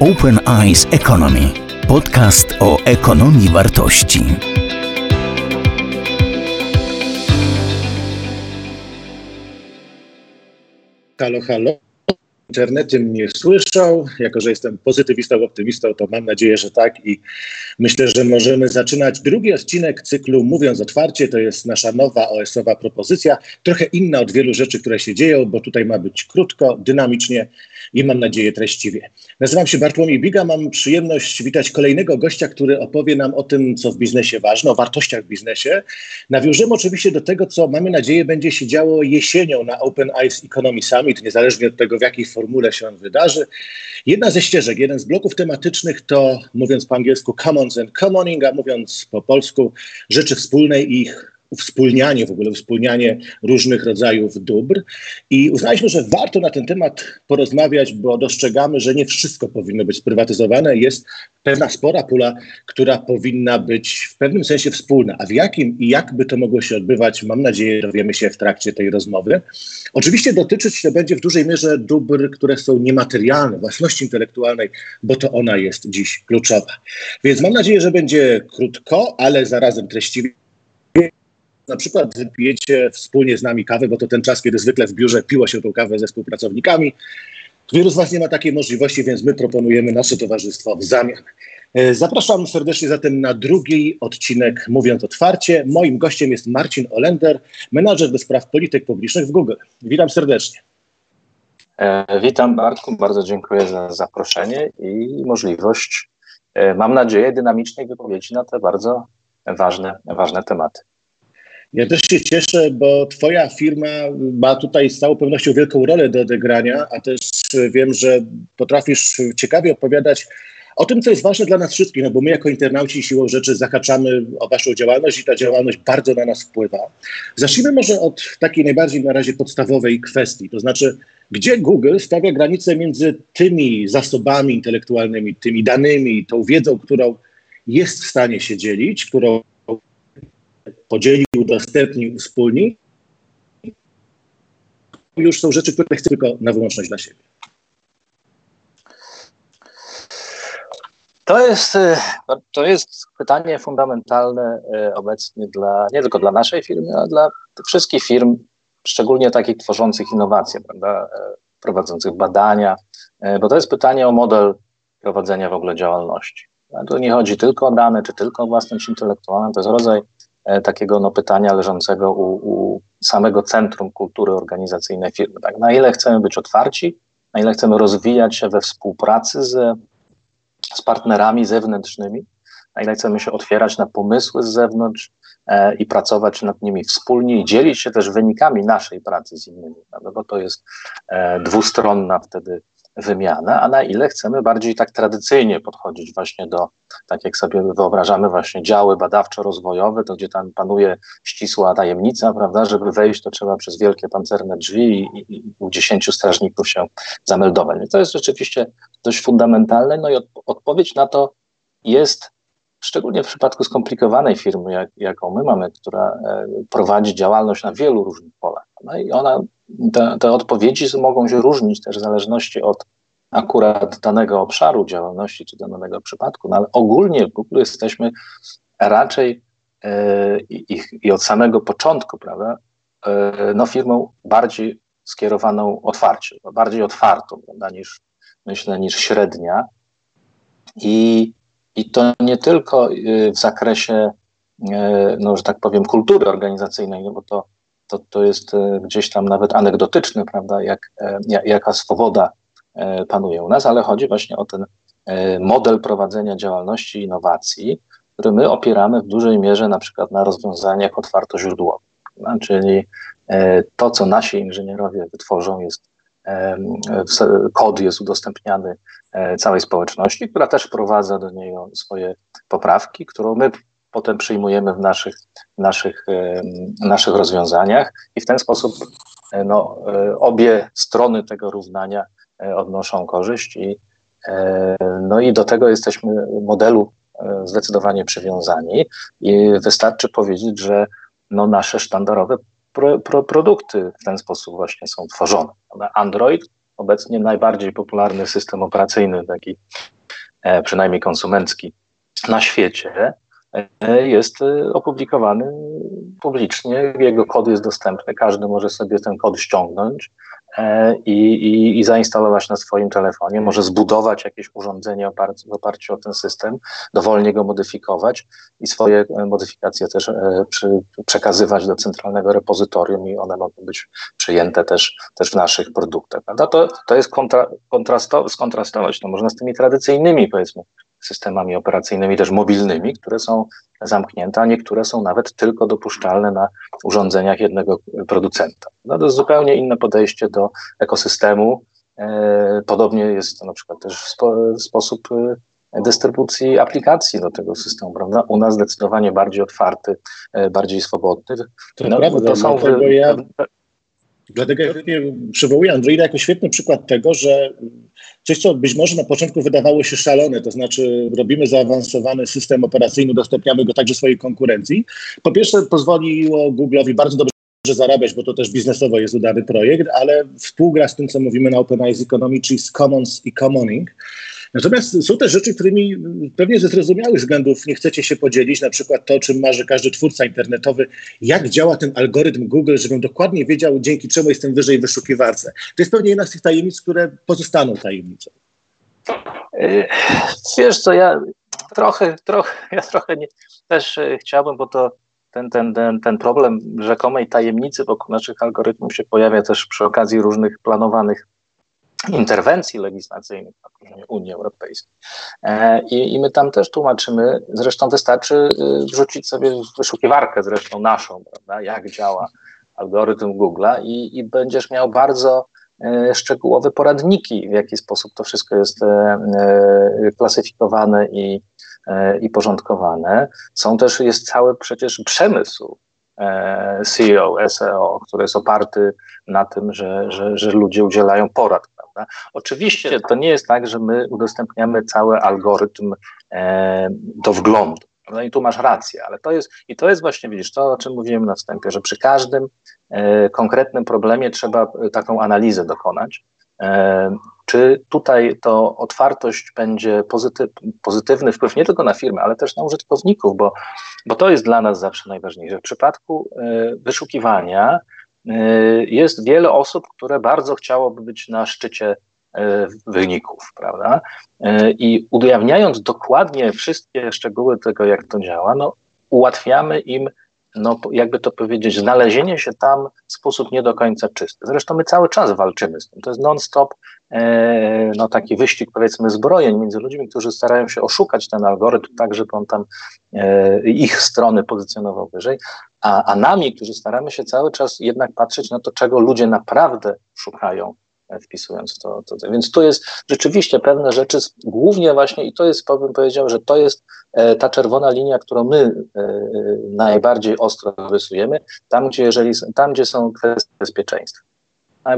Open Eyes Economy. Podcast o ekonomii wartości. Halo, halo. Internety mnie słyszą. Jako, że jestem pozytywistą, optymistą, to mam nadzieję, że tak. I myślę, że możemy zaczynać drugi odcinek cyklu Mówiąc Otwarcie. To jest nasza nowa OS-owa propozycja. Trochę inna od wielu rzeczy, które się dzieją, bo tutaj ma być krótko, dynamicznie i mam nadzieję treściwie. Nazywam się Bartłomiej Biga. Mam przyjemność witać kolejnego gościa, który opowie nam o tym, co w biznesie ważne, o wartościach w biznesie. Nawiążemy oczywiście do tego, co mamy nadzieję będzie się działo jesienią na Open Eyes Economy Summit, niezależnie od tego, w jakiej formule się on wydarzy. Jedna ze ścieżek, jeden z bloków tematycznych to, mówiąc po angielsku, commons and commoning, a mówiąc po polsku, rzeczy wspólne i ich uwspólnianie, w ogóle uwspólnianie różnych rodzajów dóbr. I uznaliśmy, że warto na ten temat porozmawiać, bo dostrzegamy, że nie wszystko powinno być sprywatyzowane. Jest pewna spora pula, która powinna być w pewnym sensie wspólna. A w jakim i jak by to mogło się odbywać, mam nadzieję, dowiemy się w trakcie tej rozmowy. Oczywiście dotyczyć to będzie w dużej mierze dóbr, które są niematerialne, własności intelektualnej, bo to ona jest dziś kluczowa. Więc mam nadzieję, że będzie krótko, ale zarazem treściwie na przykład wypijecie wspólnie z nami kawę, bo to ten czas, kiedy zwykle w biurze piło się tą kawę ze współpracownikami. Wielu z Was nie ma takiej możliwości, więc my proponujemy nasze towarzystwo w zamian. E, zapraszam serdecznie zatem na drugi odcinek Mówiąc Otwarcie. Moim gościem jest Marcin Olender, menadżer do spraw polityk publicznych w Google. Witam serdecznie. E, witam Bartku, bardzo dziękuję za zaproszenie i możliwość, e, mam nadzieję, dynamicznej wypowiedzi na te bardzo ważne, ważne tematy. Ja też się cieszę, bo Twoja firma ma tutaj z całą pewnością wielką rolę do odegrania, a też wiem, że potrafisz ciekawie opowiadać o tym, co jest ważne dla nas wszystkich, no bo my jako internauci siłą rzeczy zahaczamy o Waszą działalność i ta działalność bardzo na nas wpływa. Zacznijmy może od takiej najbardziej na razie podstawowej kwestii, to znaczy, gdzie Google stawia granice między tymi zasobami intelektualnymi, tymi danymi, tą wiedzą, którą jest w stanie się dzielić, którą podzielił, udostępnił, wspólni. Już są rzeczy, które chcę tylko na wyłączność dla siebie. To jest, e, to jest pytanie fundamentalne e, obecnie dla, nie tylko dla naszej firmy, ale dla wszystkich firm, szczególnie takich tworzących innowacje, prawda, e, prowadzących badania, bo to jest pytanie o model prowadzenia w ogóle działalności. Tu nie chodzi tylko o dane, czy tylko o własność intelektualną, to jest rodzaj takiego no, pytania leżącego u, u, samego centrum kultury organizacyjnej firmy. Tak? Na ile chcemy być otwarci, na ile chcemy rozwijać się we współpracy z, z partnerami zewnętrznymi, na ile chcemy się otwierać na pomysły z zewnątrz e, i pracować nad nimi wspólnie i dzielić się też wynikami naszej pracy z innymi, bo to jest e, dwustronna wtedy wymiana, a na ile chcemy bardziej tak tradycyjnie podchodzić właśnie do, tak jak sobie wyobrażamy właśnie działy badawczo-rozwojowe, to gdzie tam panuje ścisła tajemnica, prawda, żeby wejść to trzeba przez wielkie pancerne drzwi i, i, i u dziesięciu strażników się zameldować. to jest rzeczywiście dość fundamentalne, no i od, odpowiedź na to jest szczególnie w przypadku skomplikowanej firmy, jak, jaką my mamy, która e, prowadzi działalność na wielu różnych polach. No i ona te, te odpowiedzi mogą się różnić też w zależności od akurat danego obszaru działalności czy danego przypadku, no ale ogólnie w Google jesteśmy raczej yy, i, i, od samego początku, prawda, yy, no firmą bardziej skierowaną otwarcie, bardziej otwartą, prawda, niż myślę, niż średnia. I, i to nie tylko yy, w zakresie, no, że tak powiem, kultury organizacyjnej, no bo to to, to jest e, gdzieś tam nawet anegdotyczne, prawda, jak, e, jaka swoboda e, panuje u nas, ale chodzi właśnie o ten model prowadzenia działalności i innowacji, który my opieramy w dużej mierze na przykład na rozwiązaniach otwartoźródłowych. Czyli to, co nasi inżynierowie wytworzą, jest kod jest udostępniany całej społeczności, która też wprowadza do niego swoje poprawki, którą my potem przyjmujemy w naszych, naszych, naszych rozwiązaniach. I w ten sposób e, no, e, obie strony tego równania e, odnoszą korzyść i, no i do tego jesteśmy modelu zdecydowanie przywiązani. I wystarczy powiedzieć, że no, nasze sztandarowe pro, pro, produkty w ten sposób właśnie są tworzone. Android obecnie najbardziej popularny system operacyjny, taki przynajmniej konsumencki na świecie, jest e, opublikowany publicznie. Jego kod jest dostępny, każdy może sobie ten kod ściągnąć E, i, i, i, zainstalować na swoim telefonie, może zbudować jakieś urządzenie w oparciu o ten system, dowolnie go modyfikować i swoje e, modyfikacje też przy, przekazywać do centralnego repozytorium i one mogą być przyjęte też, też w naszych produktach. To, to jest kontra, kontrasto, skontrastować, to można z tymi tradycyjnymi powiedzmy systemami operacyjnymi, też mobilnymi, które są zamknięte, a niektóre są nawet tylko dopuszczalne na urządzeniach jednego producenta. No to jest zupełnie inne podejście do ekosystemu. E, podobnie jest to na przykład też sposób e, dystrybucji aplikacji do tego systemu, prawda? U nas zdecydowanie bardziej otwarty, e, bardziej swobodny. To no, prawda, to są ja Dlatego ja przywołuję Androida jako świetny przykład tego, że coś, co być może na początku wydawało się szalone, to znaczy robimy zaawansowany system operacyjny, udostępniamy go także swojej konkurencji. Po pierwsze pozwoliło Google'owi bardzo dobrze zarabiać, bo to też biznesowo jest udany projekt, ale współgra z tym, co mówimy na Open Eyes Economy, czyli z commons i commoning. Natomiast są też rzeczy, którymi pewnie ze zrozumiałych względów nie chcecie się podzielić, na przykład to, czym marzy każdy twórca internetowy, jak działa ten algorytm Google, żebym dokładnie wiedział, dzięki czemu jestem wyżej w wyszukiwarce. To jest pewnie jedna z tych tajemnic, które pozostaną tajemnicą. Yy, wiesz co, ja trochę, trochę, ja trochę nie, też yy, chciałbym, bo to ten, ten, ten, ten problem rzekomej tajemnicy wokół naszych algorytmów się pojawia też przy okazji różnych planowanych interwencji legislacyjnych na poziomie Unii Europejskiej. E, I, I, my tam też tłumaczymy, zresztą wystarczy y, wrzucić sobie wyszukiwarkę zresztą naszą, prawda, jak działa algorytm Google'a i, i będziesz miał bardzo e, szczegółowe poradniki, w jaki sposób to wszystko jest e, klasyfikowane i, i porządkowane. Są też, jest cały przecież przemysł SEO, SEO, który jest oparty na tym, że, że, że ludzie udzielają porad Prawda? Oczywiście to nie jest tak, że my udostępniamy cały algorytm e, do wglądu. No i tu masz rację, ale to jest, i to jest właśnie, widzisz, to o czym mówiłem na wstępie, że przy każdym e, konkretnym problemie trzeba taką analizę dokonać. E, czy tutaj to otwartość będzie pozytyw, pozytywny wpływ nie tylko na firmy, ale też na użytkowników, bo, bo to jest dla nas zawsze najważniejsze. W przypadku e, wyszukiwania jest wiele osób, które bardzo chciałoby być na szczycie y, wyników, prawda? Y, I ujawniając dokładnie wszystkie szczegóły tego, jak to działa, no, ułatwiamy im, no, jakby to powiedzieć, znalezienie się tam w sposób nie do końca czysty. Zresztą my cały czas walczymy z tym. To jest non-stop e, no, taki wyścig, powiedzmy, zbrojeń między ludźmi, którzy starają się oszukać ten algorytm tak, żeby on tam e, ich strony pozycjonował wyżej, a, a nami, którzy staramy się cały czas jednak patrzeć na to, czego ludzie naprawdę szukają, wpisując to, to. Więc tu jest rzeczywiście pewne rzeczy, głównie właśnie, i to jest, bym powiedział, że to jest e, ta czerwona linia, którą my e, najbardziej ostro rysujemy, tam gdzie, jeżeli, tam, gdzie są kwestie bezpieczeństwa.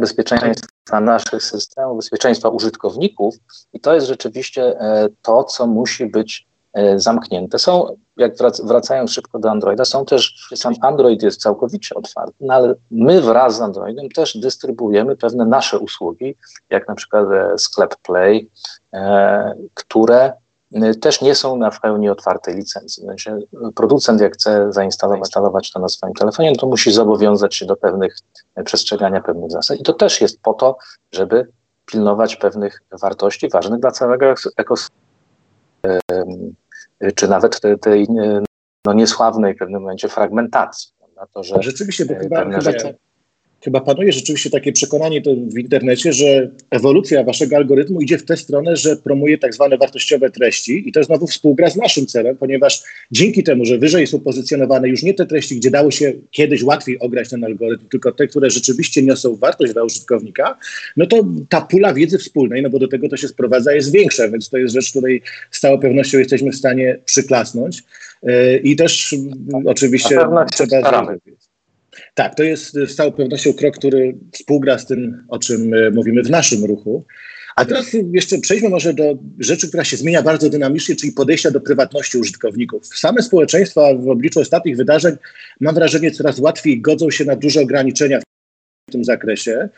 Bezpieczeństwa naszych systemów, bezpieczeństwa użytkowników, i to jest rzeczywiście to, co musi być E, zamknięte. Są, jak wracając szybko do Androida, są też, sam Android jest całkowicie otwarty, no ale my wraz z Androidem też dystrybuujemy pewne nasze usługi, jak na przykład e, sklep Play, e, które też nie są na w pełni otwartej licencji. Znaczy, producent, jak chce zainstalować to na swoim telefonie, no to musi zobowiązać się do pewnych przestrzegania pewnych zasad. I to też jest po to, żeby pilnować pewnych wartości ważnych dla całego ekosystemu czy nawet tej, tej no, niesławnej w pewnym momencie fragmentacji. Na to, że Rzeczywiście, bo chyba, chyba, rzeczy... chyba panuje rzeczywiście takie przekonanie w internecie, że ewolucja waszego algorytmu idzie w tę stronę, że promuje tak zwane wartościowe treści i to znowu współgra z naszym celem, ponieważ dzięki temu, że wyżej są pozycjonowane już nie te treści, gdzie dało się kiedyś łatwiej ograć ten algorytm, tylko te, które rzeczywiście niosą wartość dla użytkownika, no to ta pula wiedzy wspólnej, no bo do tego to się sprowadza, jest większa, więc to jest rzecz, której z całą pewnością jesteśmy w stanie przyklasnąć. E, I też oczywiście trzeba Tak, to jest z całą pewnością krok, który współgra z tym, o czym e, mówimy w naszym ruchu. A teraz jeszcze przejdźmy może do rzeczy, która się zmienia bardzo dynamicznie, czyli podejścia do prywatności użytkowników. Same społeczeństwa w obliczu ostatnich wydarzeń, mam wrażenie, coraz łatwiej godzą się na duże ograniczenia w tym zakresie.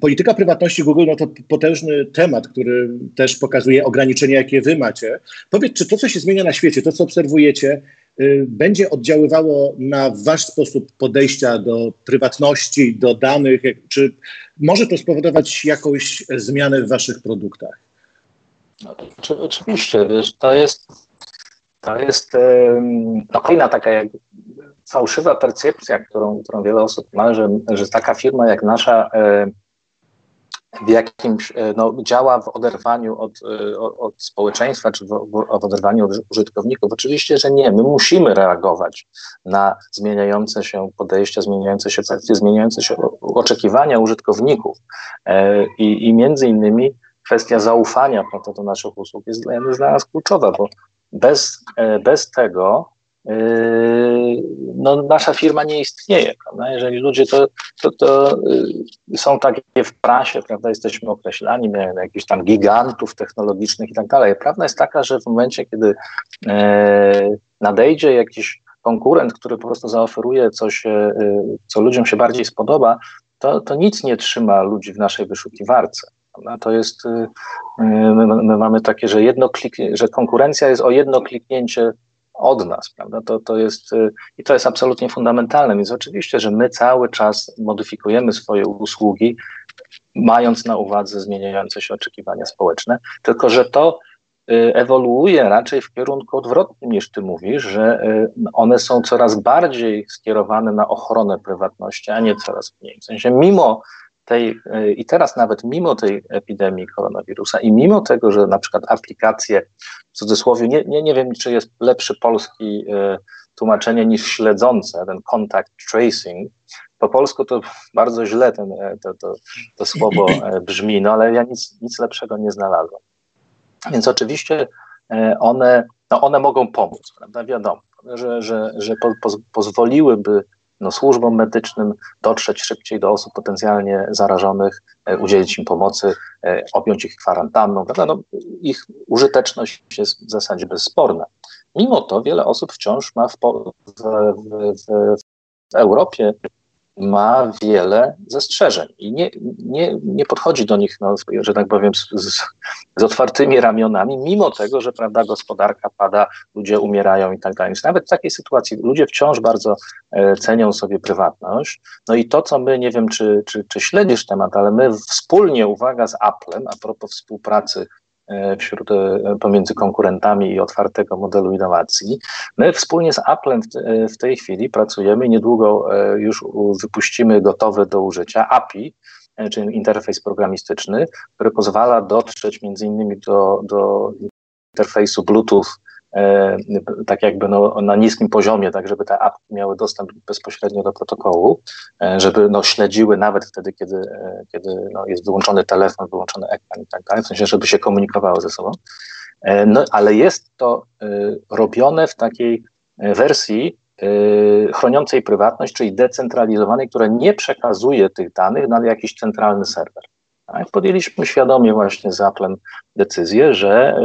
Polityka prywatności Google no to potężny temat, który też pokazuje ograniczenia, jakie wy macie. Powiedz, czy to, co się zmienia na świecie, to, co obserwujecie, będzie oddziaływało na wasz sposób podejścia do prywatności, do danych? Czy może to spowodować jakąś zmianę w waszych produktach? No, oczywiście, wiesz, to jest, to jest no, kolejna taka jak fałszywa percepcja, którą, którą wiele osób ma, że, że taka firma jak nasza w jakimś, no, działa w oderwaniu od, od społeczeństwa, czy w, oderwaniu od użytkowników. Oczywiście, że nie. My musimy reagować na zmieniające się podejścia, zmieniające się kwestie, zmieniające się oczekiwania użytkowników. E, I, i między innymi kwestia zaufania prawda, do naszych usług jest dla, nas kluczowa, bo bez, e, bez tego no, nasza firma nie istnieje, prawda? Jeżeli ludzie to, to, to yy, są takie w prasie, prawda, jesteśmy określani na jakichś tam gigantów technologicznych i tak dalej. Prawda jest taka, że w momencie, kiedy e, nadejdzie jakiś konkurent, który po prostu zaoferuje coś, co ludziom się bardziej spodoba, to, to nic nie trzyma ludzi w naszej wyszukiwarce. To jest, my, my mamy takie, że, jedno klik, że konkurencja jest o jedno kliknięcie od nas, prawda? To, to jest, y, I to jest absolutnie fundamentalne, więc oczywiście, że my cały czas modyfikujemy swoje usługi, mając na uwadze zmieniające się oczekiwania społeczne, tylko że to y, ewoluuje raczej w kierunku odwrotnym niż ty mówisz, że y, one są coraz bardziej skierowane na ochronę prywatności, a nie coraz mniej. W sensie mimo tej, e, i teraz nawet mimo tej epidemii koronawirusa i mimo tego, że na przykład aplikacje, w cudzysłowie, nie, nie, nie wiem, czy jest lepszy polski e, tłumaczenie niż śledzące, ten contact tracing, po polsku to bardzo źle ten, e, to, to, to słowo brzmi, no ale ja nic, nic lepszego nie znalazłem. Więc oczywiście one, no one mogą pomóc, prawda? Wiadomo, że, że, że po, pozwoliłyby no, służbom medycznym dotrzeć szybciej do osób potencjalnie zarażonych, e, udzielić im pomocy, e, objąć ich kwarantanną. Prawda? No, ich użyteczność jest w zasadzie bezsporna. Mimo to wiele osób wciąż ma w, w, w, w Europie ma wiele zastrzeżeń i nie, nie, nie podchodzi do nich, no, że tak powiem, z, z, z, otwartymi ramionami, mimo tego, że prawda, gospodarka pada, ludzie umierają i tak dalej. Nawet w takiej sytuacji ludzie wciąż bardzo e, cenią sobie prywatność. No i to, co my, nie wiem, czy, czy, czy śledzisz temat, ale my wspólnie, uwaga, z Applem, a propos współpracy wśród, e, pomiędzy konkurentami i otwartego modelu innowacji. My wspólnie z Applem w, e, tej chwili pracujemy niedługo już wypuścimy gotowe do użycia API, czyli interfejs programistyczny, który pozwala dotrzeć między innymi do, do interfejsu Bluetooth E, tak jakby no, na niskim poziomie, tak żeby te apki miały dostęp bezpośrednio do protokołu, e, żeby no, śledziły nawet wtedy, kiedy, e, kiedy no, jest wyłączony telefon, wyłączony ekran i tak dalej, w sensie, żeby się komunikowały ze sobą. No, ale jest to robione w takiej wersji chroniącej prywatność, czyli decentralizowanej, która nie przekazuje tych danych na jakiś centralny serwer. Podjęliśmy świadomie właśnie z Applem decyzję, że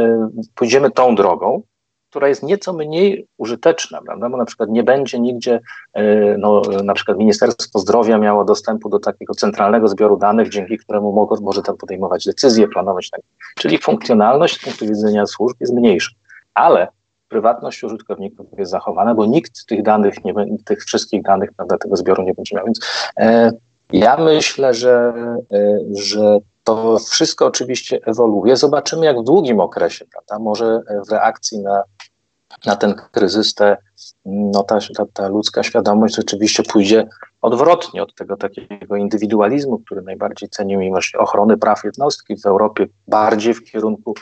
pójdziemy tą drogą, która jest nieco mniej użyteczna, prawda? bo na przykład nie będzie nigdzie, e, no, na przykład Ministerstwo Zdrowia miało dostępu do takiego centralnego zbioru danych, dzięki któremu mogło, może tam podejmować decyzje, planować. Tak. Czyli funkcjonalność z punktu widzenia służb jest mniejsza, ale prywatność użytkowników jest zachowana, bo nikt tych danych, nie, tych wszystkich danych prawda, tego zbioru nie będzie miał. Więc e, ja myślę, że, e, że to wszystko oczywiście ewoluuje. Zobaczymy, jak w długim okresie, prawda? Może w reakcji na na ten kryzys te, no ta, ta, ta ludzka świadomość rzeczywiście pójdzie odwrotnie od tego takiego indywidualizmu, który najbardziej cenił i właśnie ochrony praw jednostki w Europie, bardziej w kierunku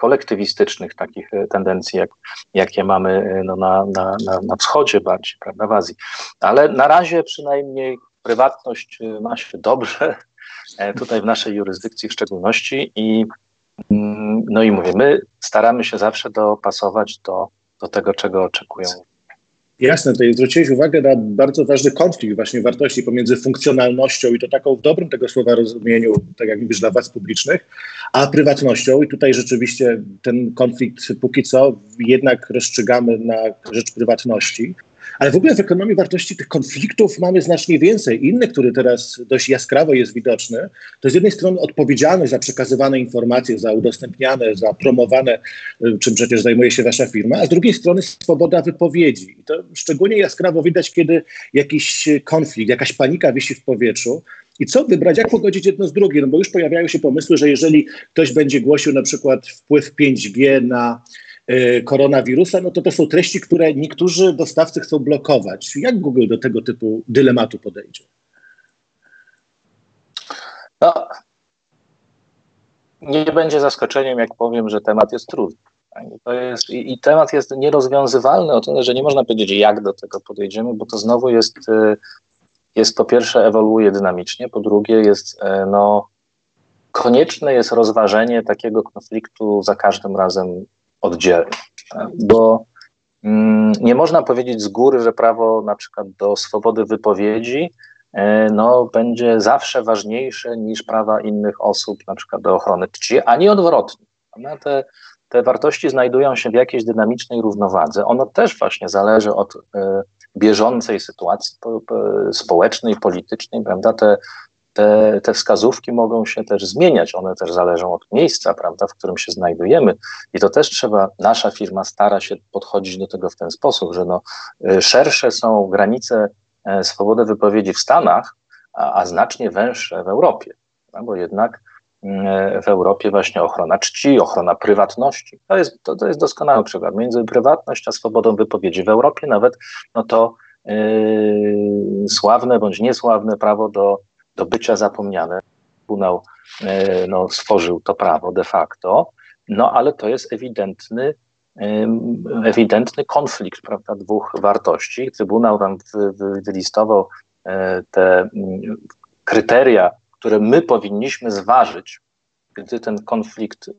kolektywistycznych takich e, tendencji, jak, jakie mamy e, no, na, na, na, na wschodzie bardziej, prawda, w Azji. Ale na razie przynajmniej prywatność e, ma się dobrze, tutaj w naszej jurysdykcji w szczególności i mm, no i mówię, my staramy się zawsze dopasować do do tego, czego oczekują. Jasne, to zwróciłeś uwagę na bardzo ważny konflikt właśnie wartości pomiędzy funkcjonalnością i to taką w dobrym tego słowa rozumieniu, tak jak mówisz, dla was publicznych, a prywatnością i tutaj rzeczywiście ten konflikt póki co jednak rozstrzygamy na rzecz prywatności. Ale w ogóle w ekonomii wartości tych konfliktów mamy znacznie więcej. Inny, który teraz dość jaskrawo jest widoczny, to z jednej strony odpowiedzialność za przekazywane informacje, za udostępniane, za promowane, y, czym przecież zajmuje się wasza firma, a z drugiej strony swoboda wypowiedzi. I to szczególnie jaskrawo widać, kiedy jakiś konflikt, jakaś panika wisi w powietrzu, i co wybrać, jak pogodzić jedno z drugim? No bo już pojawiają się pomysły, że jeżeli ktoś będzie głosił na przykład wpływ 5G na koronawirusa, no to to są treści, które niektórzy dostawcy chcą blokować. Jak Google do tego typu dylematu podejdzie? No, nie będzie zaskoczeniem, jak powiem, że temat jest trudny. To jest, i, i, temat jest nierozwiązywalny o tyle, że nie można powiedzieć, jak do tego podejdziemy, bo to znowu jest y, jest po pierwsze ewoluuje dynamicznie, po drugie jest e, no, konieczne jest rozważenie takiego konfliktu za każdym razem oddzielnie, bo mm, nie można powiedzieć z góry, że prawo na przykład do swobody wypowiedzi e, no, będzie zawsze ważniejsze niż prawa innych osób, na przykład do ochrony czci, ani odwrotnie. Te, te wartości znajdują się w jakiejś dynamicznej równowadze. Ono też właśnie zależy od e, bieżącej sytuacji społecznej, politycznej, prawda, te, te, te wskazówki mogą się też zmieniać, one też zależą od miejsca, prawda, w którym się znajdujemy i to też trzeba, nasza firma stara się podchodzić do tego w ten sposób, że no, y, szersze są granice e, swobody wypowiedzi w Stanach, a, a znacznie węższe w Europie, bo jednak E, w Europie właśnie ochrona czci, ochrona prywatności. To jest, to, to jest doskonały przykład. Między prywatność a swobodą wypowiedzi w Europie nawet no to yy, sławne bądź niesławne prawo do, do bycia zapomniane. Trybunał yy, no, stworzył to prawo de facto, no ale to jest ewidentny, ewidentny konflikt prawda, dwóch wartości. Trybunał tam wy, wy, wylistował te mm, kryteria które my powinniśmy zważyć, gdy ten konflikt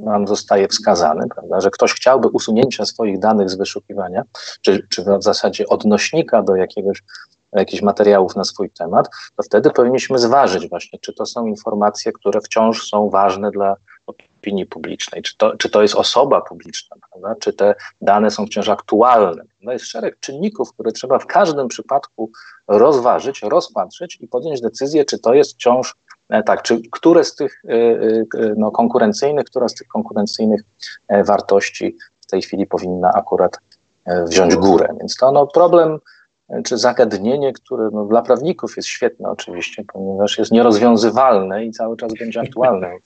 nam zostaje wskazany, prawda, że ktoś chciałby usunięcia swoich danych z wyszukiwania, czy, czy w zasadzie odnośnika do jakiegoś, jakichś materiałów na swój temat, to wtedy powinniśmy zważyć właśnie, czy to są informacje, które wciąż są ważne dla opinii publicznej, czy to, czy to jest osoba publiczna, prawda? czy te dane są wciąż aktualne. No jest szereg czynników, które trzeba w każdym przypadku rozważyć, rozpatrzeć i podjąć decyzję, czy to jest wciąż e, tak, czy które z tych e, e, no, konkurencyjnych, która z tych konkurencyjnych wartości w tej chwili powinna akurat wziąć górę. Więc to no, problem czy zagadnienie, które no, dla prawników jest świetne oczywiście, ponieważ jest nierozwiązywalne i cały czas będzie aktualne.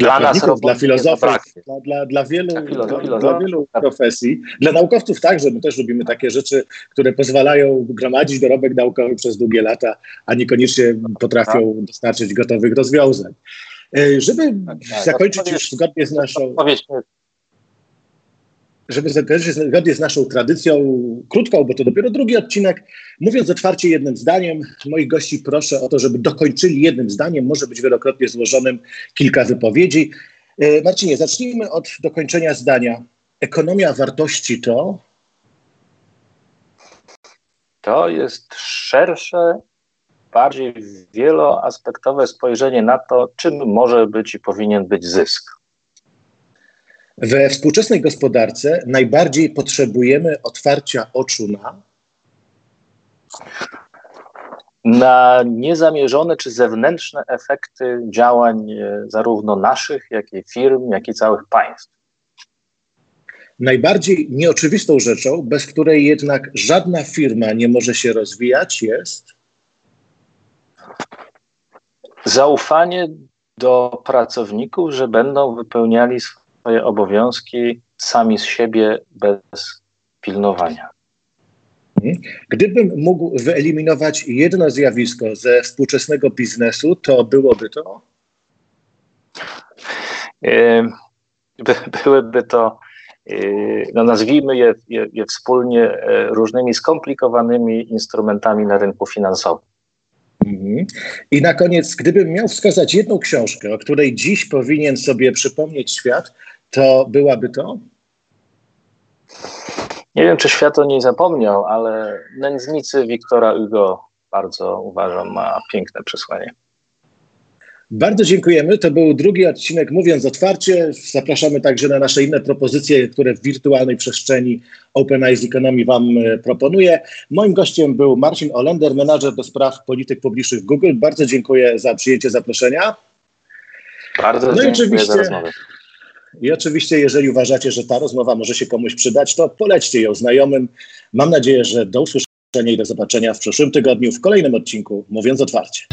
Dla, dla nas dla filozofów, dla, dla, dla, wielu, dla, dla, wielu profesji, dla naukowców także, my też lubimy takie rzeczy, które pozwalają gromadzić dorobek naukowy przez długie lata, a niekoniecznie potrafią tak. dostarczyć gotowych rozwiązań. E, żeby tak, tak. zakończyć już zgodnie z naszą żeby zakończyć zgodnie z naszą tradycją, krótką, bo to dopiero drugi odcinek, mówiąc otwarcie jednym zdaniem, moich gości proszę o to, żeby dokończyli jednym zdaniem, może być wielokrotnie złożonym kilka wypowiedzi. E, Marcinie, zacznijmy od dokończenia zdania. Ekonomia wartości to? To jest szersze, bardziej wieloaspektowe spojrzenie na to, czym może być i powinien być zysk. We współczesnej gospodarce najbardziej potrzebujemy otwarcia oczu na na niezamierzone czy zewnętrzne efekty działań e, zarówno naszych, jak i firm, jak i całych państw. Najbardziej nieoczywistą rzeczą, bez której jednak żadna firma nie może się rozwijać, jest zaufanie do pracowników, że będą wypełniali swoje obowiązki sami z siebie bez pilnowania. Gdybym mógł wyeliminować jedno zjawisko ze współczesnego biznesu, to byłoby to? By, byłyby to, no nazwijmy je, je, je wspólnie e, różnymi skomplikowanymi instrumentami na rynku finansowym. Mhm. I na koniec, gdybym miał wskazać jedną książkę, o której dziś powinien sobie przypomnieć świat, to byłaby to? Nie wiem, czy świat o niej zapomniał, ale Nędznicy Wiktora Hugo bardzo uważam ma piękne przesłanie. Bardzo dziękujemy. To był drugi odcinek Mówiąc Otwarcie. Zapraszamy także na nasze inne propozycje, które w wirtualnej przestrzeni Open Eyes Economy Wam e, proponuję. Moim gościem był Marcin Olender, menadżer do spraw polityk publicznych Google. Bardzo dziękuję za przyjęcie zaproszenia. Bardzo no dziękuję oczywiście, za rozmowę. I oczywiście, jeżeli uważacie, że ta rozmowa może się komuś przydać, to polećcie ją znajomym. Mam nadzieję, że do usłyszenia i do zobaczenia w przyszłym tygodniu w kolejnym odcinku Mówiąc Otwarcie.